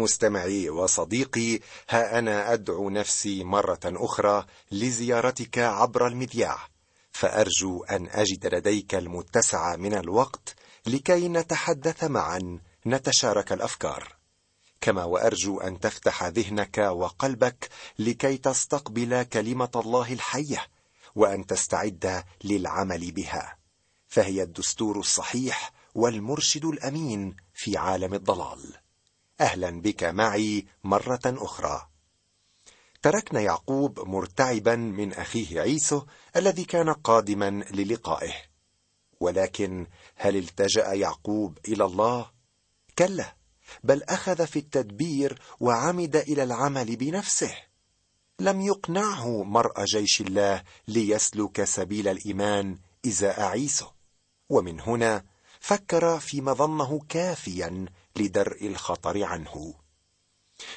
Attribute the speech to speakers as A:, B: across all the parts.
A: مستمعي وصديقي ها أنا أدعو نفسي مرة أخرى لزيارتك عبر المذياع. فأرجو أن أجد لديك المتسع من الوقت لكي نتحدث معا نتشارك الأفكار. كما وأرجو أن تفتح ذهنك وقلبك لكي تستقبل كلمة الله الحية وأن تستعد للعمل بها. فهي الدستور الصحيح والمرشد الأمين في عالم الضلال. أهلا بك معي مرة أخرى. تركنا يعقوب مرتعبا من أخيه عيسو الذي كان قادما للقائه. ولكن هل التجأ يعقوب إلى الله؟ كلا بل أخذ في التدبير وعمد إلى العمل بنفسه. لم يقنعه مرء جيش الله ليسلك سبيل الإيمان ازاء عيسو ومن هنا فكر فيما ظنه كافيا لدرء الخطر عنه.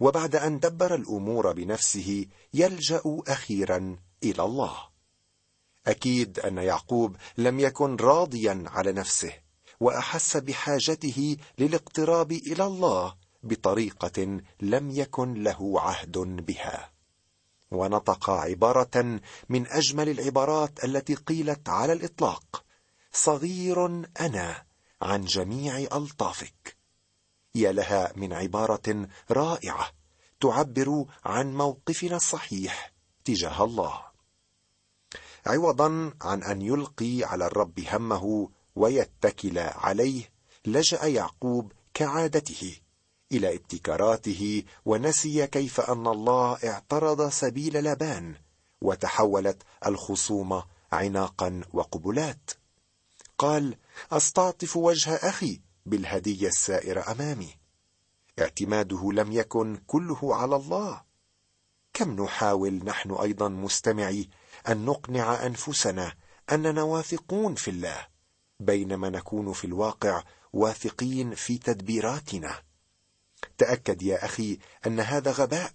A: وبعد أن دبر الأمور بنفسه يلجأ أخيرا إلى الله. أكيد أن يعقوب لم يكن راضيا على نفسه وأحس بحاجته للاقتراب إلى الله بطريقة لم يكن له عهد بها. ونطق عبارة من أجمل العبارات التي قيلت على الإطلاق. صغير أنا عن جميع ألطافك. يا لها من عبارة رائعة تعبر عن موقفنا الصحيح تجاه الله. عوضا عن أن يلقي على الرب همه ويتكل عليه لجأ يعقوب كعادته إلى ابتكاراته ونسي كيف أن الله اعترض سبيل لابان وتحولت الخصومه عناقا وقبلات. قال أستعطف وجه أخي بالهديه السائره أمامي. اعتماده لم يكن كله على الله. كم نحاول نحن أيضا مستمعي أن نقنع أنفسنا أننا واثقون في الله بينما نكون في الواقع واثقين في تدبيراتنا. تأكد يا أخي أن هذا غباء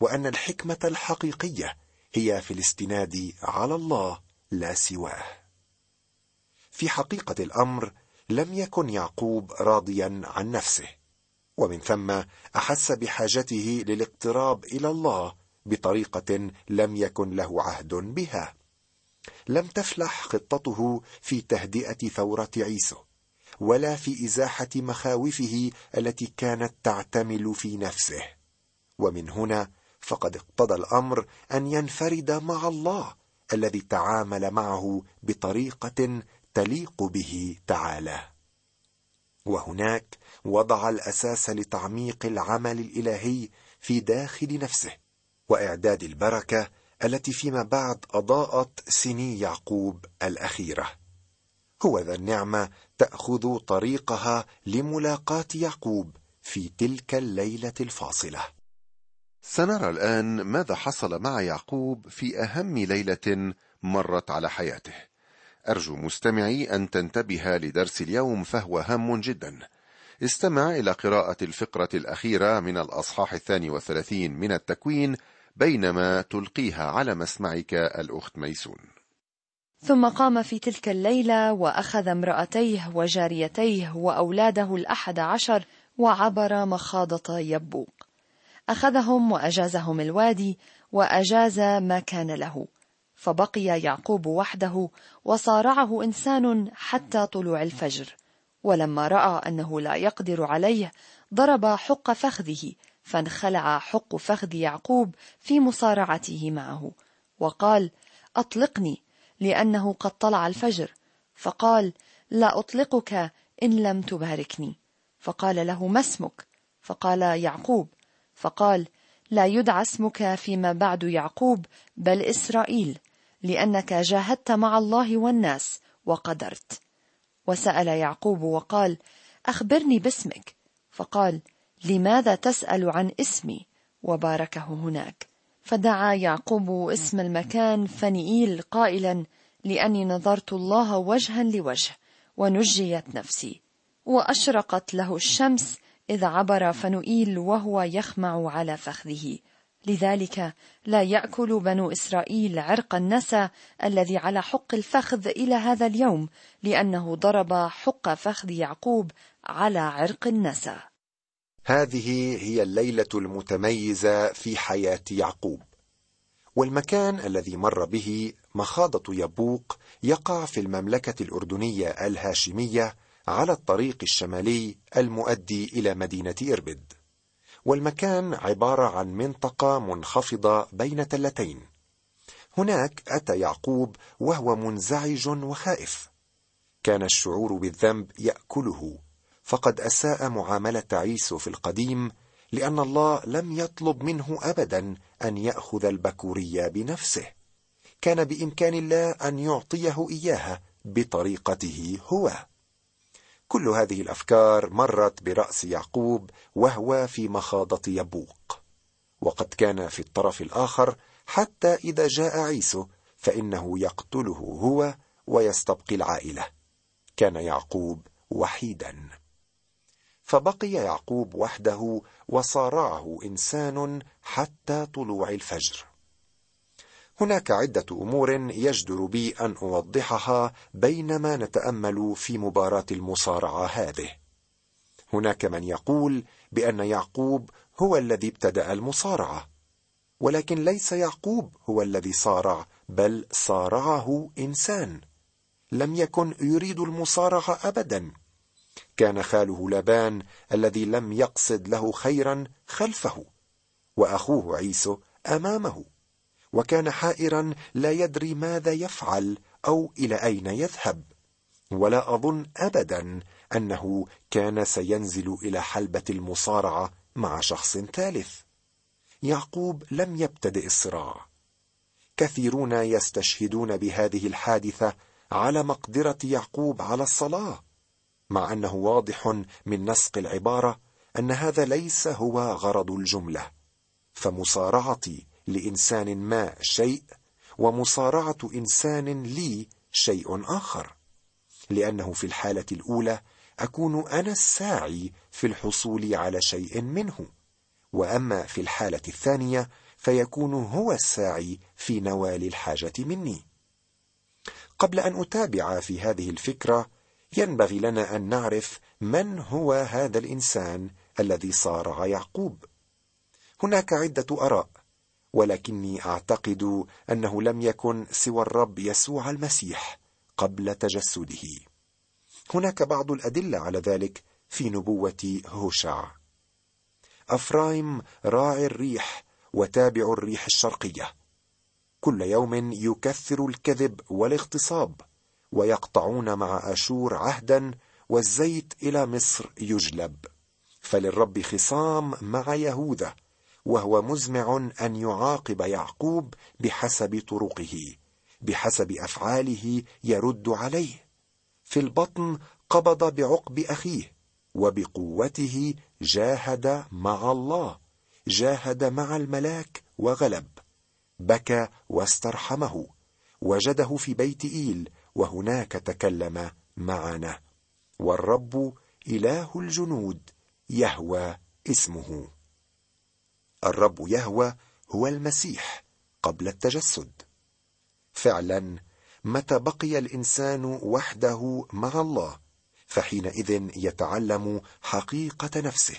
A: وأن الحكمة الحقيقية هي في الاستناد على الله لا سواه. في حقيقة الأمر لم يكن يعقوب راضيا عن نفسه ومن ثم أحس بحاجته للاقتراب إلى الله بطريقة لم يكن له عهد بها. لم تفلح خطته في تهدئة ثورة عيسو ولا في إزاحة مخاوفه التي كانت تعتمل في نفسه. ومن هنا فقد اقتضى الأمر أن ينفرد مع الله الذي تعامل معه بطريقة تليق به تعالى. وهناك وضع الأساس لتعميق العمل الإلهي في داخل نفسه وإعداد البركة التي فيما بعد أضاءت سني يعقوب الأخيرة. هو ذا النعمة تأخذ طريقها لملاقاة يعقوب في تلك الليلة الفاصلة.
B: سنرى الآن ماذا حصل مع يعقوب في أهم ليلة مرت على حياته. أرجو مستمعي أن تنتبه لدرس اليوم فهو هام جدا. استمع إلى قراءة الفقرة الأخيرة من الأصحاح الثاني والثلاثين من التكوين بينما تلقيها على مسمعك الأخت ميسون.
C: ثم قام في تلك الليلة وأخذ امرأتيه وجاريتيه وأولاده الأحد عشر وعبر مخاضة يبوق. أخذهم وأجازهم الوادي وأجاز ما كان له. فبقي يعقوب وحده وصارعه إنسان حتى طلوع الفجر. ولما رأى أنه لا يقدر عليه ضرب حق فخذه فانخلع حق فخذ يعقوب في مصارعته معه. وقال أطلقني لأنه قد طلع الفجر. فقال لا أطلقك إن لم تباركني. فقال له ما اسمك؟ فقال يعقوب. فقال لا يدعى اسمك فيما بعد يعقوب بل إسرائيل. لأنك جاهدت مع الله والناس وقدرت. وسأل يعقوب وقال أخبرني باسمك. فقال لماذا تسأل عن اسمي؟ وباركه هناك. فدعا يعقوب اسم المكان فنئيل قائلا لأني نظرت الله وجها لوجه ونجيت نفسي. وأشرقت له الشمس إذ عبر فنؤيل وهو يخمع على فخذه. لذلك لا يأكل بنو إسرائيل عرق النسى الذي على حق الفخذ إلى هذا اليوم لأنه ضرب حق فخذ يعقوب على عرق النسى
A: هذه هي الليلة المتميزة في حياة يعقوب. والمكان الذي مر به مخاضة يبوق يقع في المملكة الأردنية الهاشمية على الطريق الشمالي المؤدي إلى مدينة إربد. والمكان عبارة عن منطقة منخفضة بين تلتين. هناك أتى يعقوب وهو منزعج وخائف. كان الشعور بالذنب يأكله. فقد أساء معاملة عيسو في القديم لأن الله لم يطلب منه ابدا أن يأخذ البكورية بنفسه. كان بإمكان الله أن يعطيه إياها بطريقته هو. كل هذه الأفكار مرت برأس يعقوب وهو في مخاضة يبوق. وقد كان في الطرف الآخر حتى إذا جاء عيسو فإنه يقتله هو ويستبقي العائلة. كان يعقوب وحيدا. فبقي يعقوب وحده وصارعه إنسان حتى طلوع الفجر. هناك عدة أمور يجدر بي أن أوضحها بينما نتأمل في مباراة المصارعة هذه. هناك من يقول بأن يعقوب هو الذي ابتدأ المصارعة ولكن ليس يعقوب هو الذي صارع بل صارعه إنسان. لم يكن يريد المصارعة ابدا. كان خاله لابان الذي لم يقصد له خيرا خلفه وأخوه عيسو أمامه. وكان حائرا لا يدري ماذا يفعل أو إلى أين يذهب. ولا أظن ابدا أنه كان سينزل إلى حلبة المصارعة مع شخص ثالث. يعقوب لم يبتدئ الصراع. كثيرون يستشهدون بهذه الحادثة على مقدرة يعقوب على الصلاة مع أنه واضح من نسق العبارة أن هذا ليس هو غرض الجملة. فمصارعتي لإنسان ما شيء ومصارعة إنسان لي شيء آخر. لأنه في الحالة الأولى أكون أنا الساعي في الحصول على شيء منه وأما في الحالة الثانية فيكون هو الساعي في نوال الحاجة مني. قبل أن أتابع في هذه الفكرة ينبغي لنا أن نعرف من هو هذا الإنسان الذي صارع يعقوب. هناك عدة آراء. ولكني أعتقد أنه لم يكن سوى الرب يسوع المسيح قبل تجسده. هناك بعض الأدلة على ذلك في نبوة هوشع. أفرايم راعي الريح وتابع الريح الشرقية. كل يوم يكثر الكذب والاغتصاب ويقطعون مع أشور عهدا والزيت إلى مصر يجلب. فللرب خصام مع يهوذا وهو مزمع أن يعاقب يعقوب بحسب طرقه بحسب أفعاله يرد عليه. في البطن قبض بعقب أخيه وبقوته جاهد مع الله جاهد مع الملاك وغلب. بكى واسترحمه وجده في بيت إيل وهناك تكلم معنا. والرب إله الجنود يهوى اسمه. الرب يهوى هو المسيح قبل التجسد. فعلا متى بقي الإنسان وحده مع الله فحينئذ يتعلم حقيقة نفسه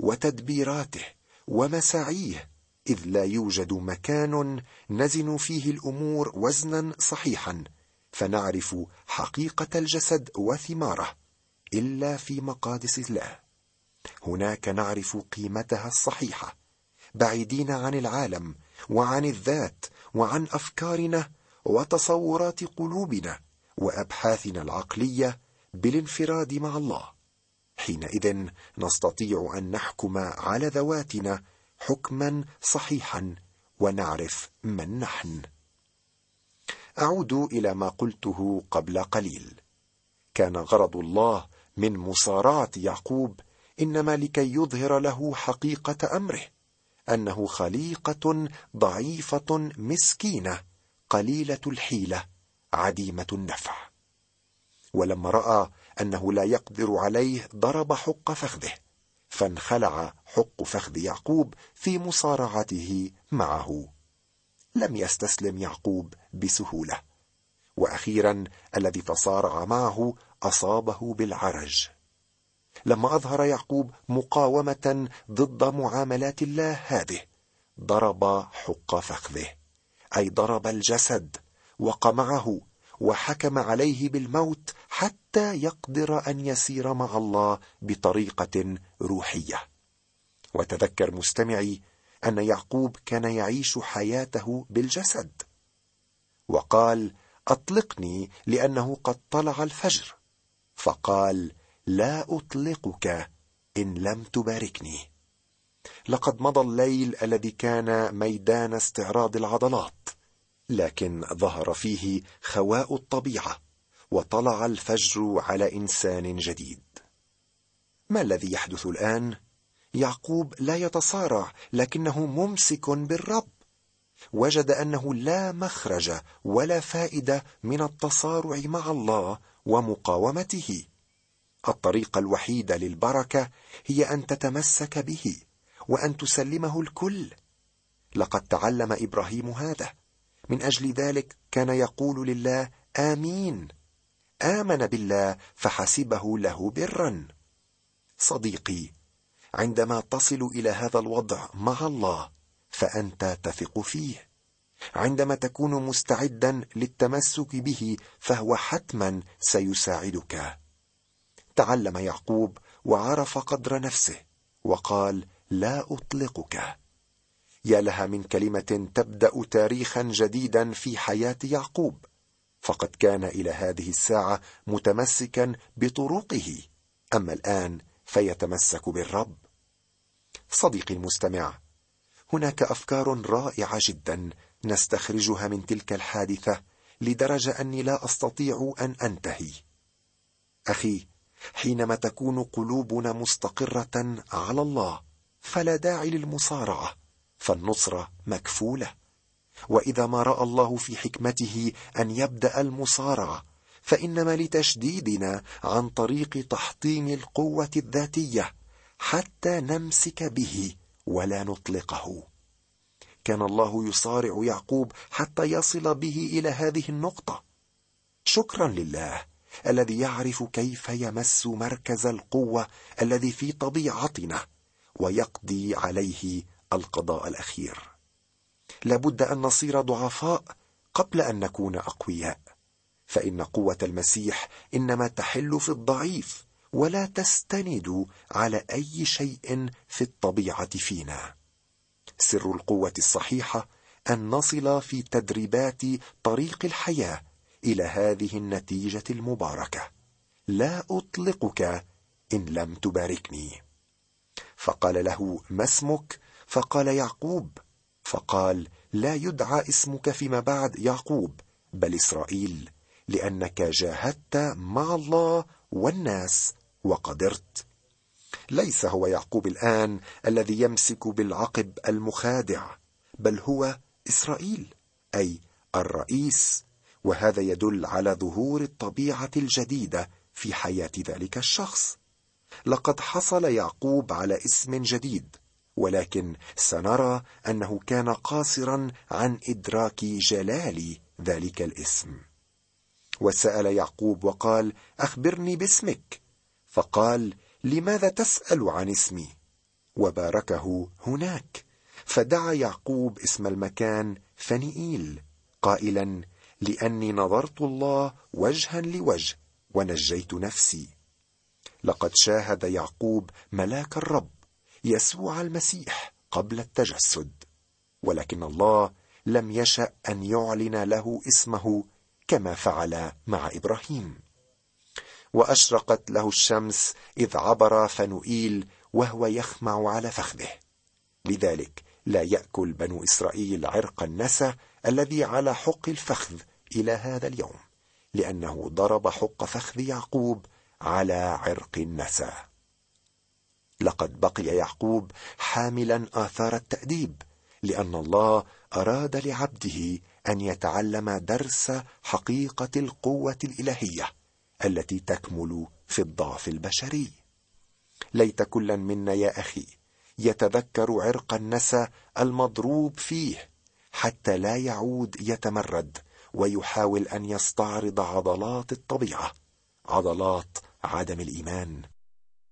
A: وتدبيراته ومساعيه إذ لا يوجد مكان نزن فيه الأمور وزنا صحيحا فنعرف حقيقة الجسد وثماره إلا في مقادس الله. هناك نعرف قيمتها الصحيحة بعيدين عن العالم وعن الذات وعن أفكارنا وتصورات قلوبنا وأبحاثنا العقلية بالانفراد مع الله. حينئذ نستطيع أن نحكم على ذواتنا حكما صحيحا ونعرف من نحن. أعود إلى ما قلته قبل قليل. كان غرض الله من مصارعه يعقوب إنما لكي يظهر له حقيقة أمره. أنه خليقة ضعيفة مسكينة قليلة الحيلة عديمة النفع. ولما رأى أنه لا يقدر عليه ضرب حق فخذه فانخلع حق فخذ يعقوب في مصارعته معه. لم يستسلم يعقوب بسهولة. وأخيرا الذي تصارع معه أصابه بالعرج. لما أظهر يعقوب مقاومة ضد معاملات الله هذه ضرب حق فخذه أي ضرب الجسد وقمعه وحكم عليه بالموت حتى يقدر أن يسير مع الله بطريقة روحية. وتذكر مستمعي أن يعقوب كان يعيش حياته بالجسد وقال أطلقني لأنه قد طلع الفجر فقال لا أطلقك إن لم تباركني. لقد مضى الليل الذي كان ميدان استعراض العضلات لكن ظهر فيه خواء الطبيعة وطلع الفجر على إنسان جديد. ما الذي يحدث الآن؟ يعقوب لا يتصارع لكنه ممسك بالرب. وجد أنه لا مخرج ولا فائدة من التصارع مع الله ومقاومته. الطريقة الوحيده للبركة هي أن تتمسك به وأن تسلمه الكل. لقد تعلم إبراهيم هذا. من أجل ذلك كان يقول لله آمين. آمن بالله فحسبه له برا. صديقي عندما تصل إلى هذا الوضع مع الله فأنت تثق فيه. عندما تكون مستعدا للتمسك به فهو حتما سيساعدك. تعلم يعقوب وعرف قدر نفسه وقال لا أطلقك. يا لها من كلمة تبدأ تاريخا جديدا في حياة يعقوب فقد كان إلى هذه الساعة متمسكا بطرقه أما الآن فيتمسك بالرب. صديقي المستمع هناك أفكار رائعة جدا نستخرجها من تلك الحادثة لدرجة أني لا أستطيع أن أنتهي. أخي حينما تكون قلوبنا مستقرة على الله فلا داعي للمصارعة فالنصره مكفولة. وإذا ما رأى الله في حكمته أن يبدأ المصارعة فإنما لتشديدنا عن طريق تحطيم القوة الذاتية حتى نمسك به ولا نطلقه. كان الله يصارع يعقوب حتى يصل به إلى هذه النقطة. شكرا لله. الذي يعرف كيف يمس مركز القوة الذي في طبيعتنا ويقضي عليه القضاء الأخير. لابد أن نصير ضعفاء قبل أن نكون أقوياء. فإن قوة المسيح إنما تحل في الضعيف ولا تستند على أي شيء في الطبيعة فينا. سر القوة الصحيحة أن نصل في تدريبات طريق الحياة إلى هذه النتيجة المباركة. لا أطلقك إن لم تباركني. فقال له ما اسمك؟ فقال يعقوب. فقال لا يدعى اسمك فيما بعد يعقوب. بل إسرائيل لأنك جاهدت مع الله والناس وقدرت. ليس هو يعقوب الآن الذي يمسك بالعقب المخادع بل هو إسرائيل أي الرئيس وهذا يدل على ظهور الطبيعة الجديدة في حياة ذلك الشخص. لقد حصل يعقوب على اسم جديد ولكن سنرى أنه كان قاصرا عن إدراك جلال ذلك الاسم. وسأل يعقوب وقال أخبرني باسمك. فقال لماذا تسأل عن اسمي؟ وباركه هناك. فدعا يعقوب اسم المكان فنيئيل قائلا لأني نظرت الله وجها لوجه ونجيت نفسي. لقد شاهد يعقوب ملاك الرب يسوع المسيح قبل التجسد ولكن الله لم يشأ أن يعلن له اسمه كما فعل مع إبراهيم. وأشرقت له الشمس إذ عبر فنوئيل وهو يخمع على فخذه. لذلك لا يأكل بنو إسرائيل عرق النسى الذي على حق الفخذ إلى هذا اليوم لأنه ضرب حق فخذ يعقوب على عرق النسى لقد بقي يعقوب حاملا آثار التأديب لأن الله أراد لعبده أن يتعلم درس حقيقة القوة الإلهية التي تكمل في الضعف البشري. ليت كلا منا يا أخي يتذكر عرق النسى المضروب فيه حتى لا يعود يتمرد ويحاول أن يستعرض عضلات الطبيعة عضلات عدم الإيمان.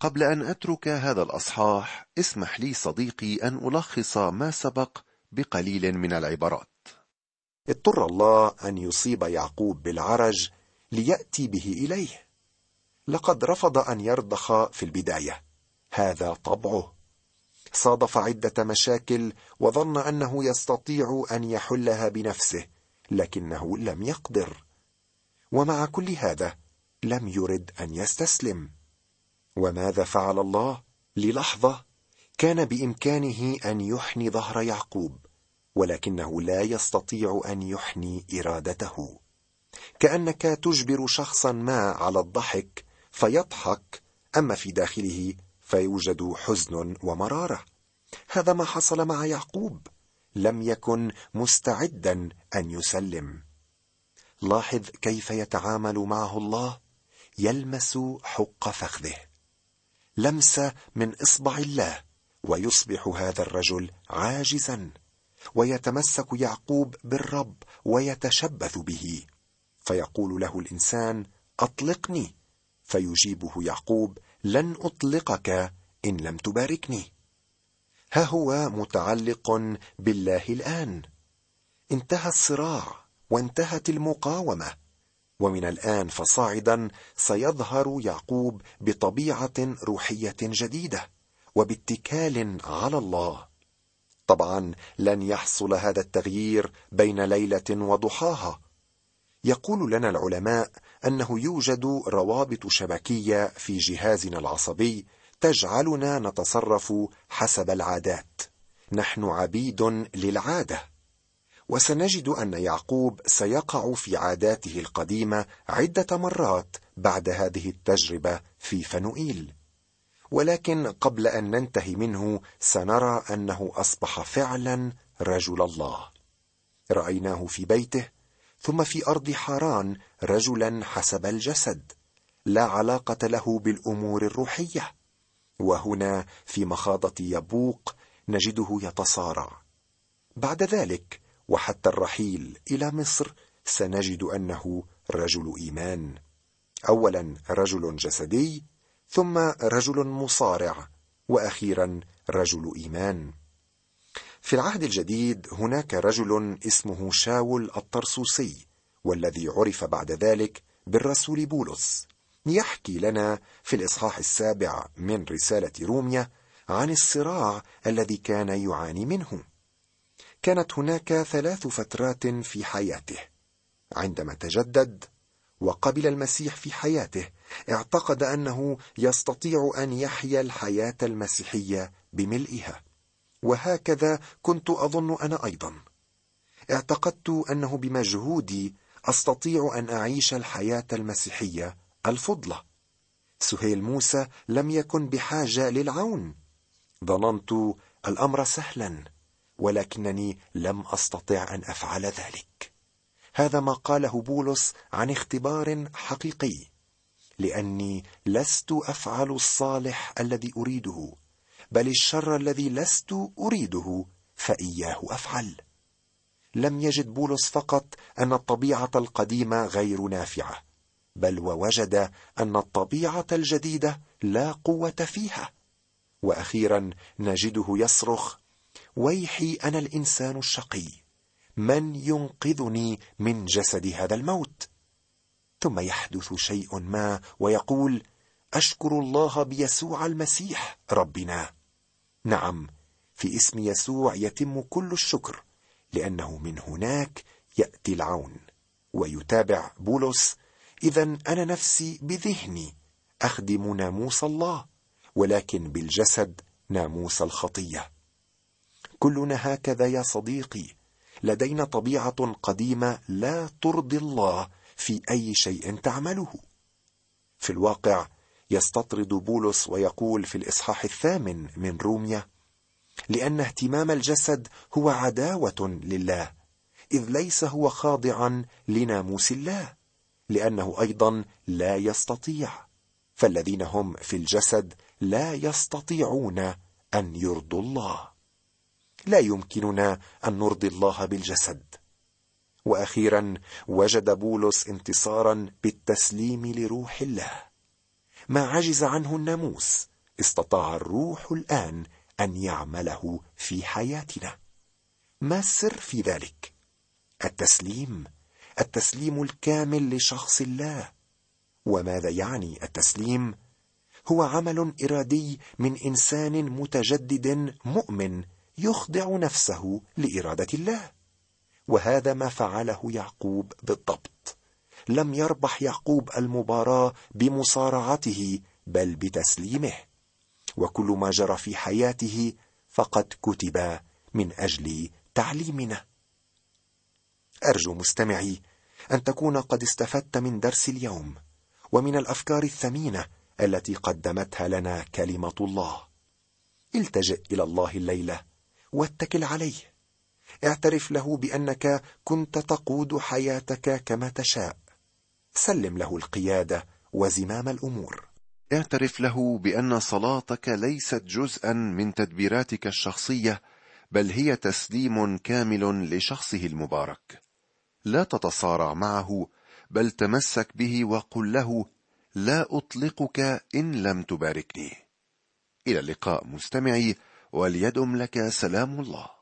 B: قبل أن أترك هذا الأصحاح اسمح لي صديقي أن ألخص ما سبق بقليل من العبارات.
A: اضطر الله أن يصيب يعقوب بالعرج ليأتي به إليه. لقد رفض أن يرضخ في البداية. هذا طبعه. صادف عدة مشاكل وظن أنه يستطيع أن يحلها بنفسه لكنه لم يقدر. ومع كل هذا لم يرد أن يستسلم. وماذا فعل الله؟ للحظة كان بإمكانه أن يحني ظهر يعقوب ولكنه لا يستطيع أن يحني إرادته. كأنك تجبر شخصا ما على الضحك فيضحك أما في داخله فيوجد حزن ومرارة. هذا ما حصل مع يعقوب. لم يكن مستعدا أن يسلم. لاحظ كيف يتعامل معه الله. يلمس حق فخذه. لمسه من إصبع الله. ويصبح هذا الرجل عاجزا. ويتمسك يعقوب بالرب ويتشبث به. فيقول له الإنسان أطلقني. فيجيبه يعقوب لن أطلقك إن لم تباركني. ها هو متعلق بالله الآن. انتهى الصراع وانتهت المقاومة. ومن الآن فصاعدا سيظهر يعقوب بطبيعة روحية جديدة وباتكال على الله. طبعا لن يحصل هذا التغيير بين ليلة وضحاها. يقول لنا العلماء أنه يوجد روابط شبكية في جهازنا العصبي تجعلنا نتصرف حسب العادات. نحن عبيد للعادة. وسنجد أن يعقوب سيقع في عاداته القديمة عدة مرات بعد هذه التجربة في فنوئيل. ولكن قبل أن ننتهي منه سنرى أنه أصبح فعلا رجل الله. رأيناه في بيته ثم في أرض حاران رجلا حسب الجسد لا علاقة له بالأمور الروحية. وهنا في مخاضة يبوق نجده يتصارع. بعد ذلك وحتى الرحيل إلى مصر سنجد أنه رجل إيمان. اولا رجل جسدي ثم رجل مصارع وأخيرا رجل إيمان. في العهد الجديد هناك رجل اسمه شاول الطرسوسي والذي عرف بعد ذلك بالرسول بولس يحكي لنا في الإصحاح السابع من رسالة روميا عن الصراع الذي كان يعاني منه. كانت هناك ثلاث فترات في حياته. عندما تجدد وقبل المسيح في حياته اعتقد أنه يستطيع أن يحيا الحياة المسيحية بملئها. وهكذا كنت أظن أنا أيضا. اعتقدت أنه بمجهودي أستطيع أن أعيش الحياة المسيحية الفضلة. سهيل موسى لم يكن بحاجة للعون. ظننت الأمر سهلا ولكنني لم أستطع أن أفعل ذلك. هذا ما قاله بولس عن اختبار حقيقي لأني لست أفعل الصالح الذي أريده. بل الشر الذي لست أريده فإياه أفعل. لم يجد بولس فقط أن الطبيعة القديمة غير نافعة بل ووجد أن الطبيعة الجديدة لا قوة فيها. وأخيرا نجده يصرخ ويحي أنا الإنسان الشقي من ينقذني من جسد هذا الموت؟ ثم يحدث شيء ما ويقول أشكر الله بيسوع المسيح ربنا. نعم في اسم يسوع يتم كل الشكر لأنه من هناك يأتي العون ويتابع بولس اذا أنا نفسي بذهني أخدم ناموس الله ولكن بالجسد ناموس الخطية. كلنا هكذا يا صديقي لدينا طبيعة قديمة لا ترضي الله في أي شيء تعمله. في الواقع يستطرد بولس ويقول في الإصحاح الثامن من روميا لأن اهتمام الجسد هو عداوة لله إذ ليس هو خاضعا لناموس الله لأنه أيضا لا يستطيع فالذين هم في الجسد لا يستطيعون أن يرضوا الله. لا يمكننا أن نرضي الله بالجسد. وأخيرا وجد بولس انتصارا بالتسليم لروح الله. ما عجز عنه الناموس. استطاع الروح الآن أن يعمله في حياتنا. ما السر في ذلك؟ التسليم. التسليم الكامل لشخص الله. وماذا يعني التسليم؟ هو عمل إرادي من إنسان متجدد مؤمن يخضع نفسه لإرادة الله. وهذا ما فعله يعقوب بالضبط. لم يربح يعقوب المباراة بمصارعته بل بتسليمه. وكل ما جرى في حياته فقد كتب من أجل تعليمنا. أرجو مستمعي أن تكون قد استفدت من درس اليوم ومن الأفكار الثمينة التي قدمتها لنا كلمة الله. التجئ إلى الله الليلة واتكل عليه. اعترف له بأنك كنت تقود حياتك كما تشاء. سلم له القيادة وزمام الأمور.
B: اعترف له بأن صلاتك ليست جزءا من تدبيراتك الشخصية بل هي تسليم كامل لشخصه المبارك. لا تتصارع معه بل تمسك به وقل له لا أطلقك إن لم تباركني. إلى اللقاء مستمعي وليدم لك سلام الله.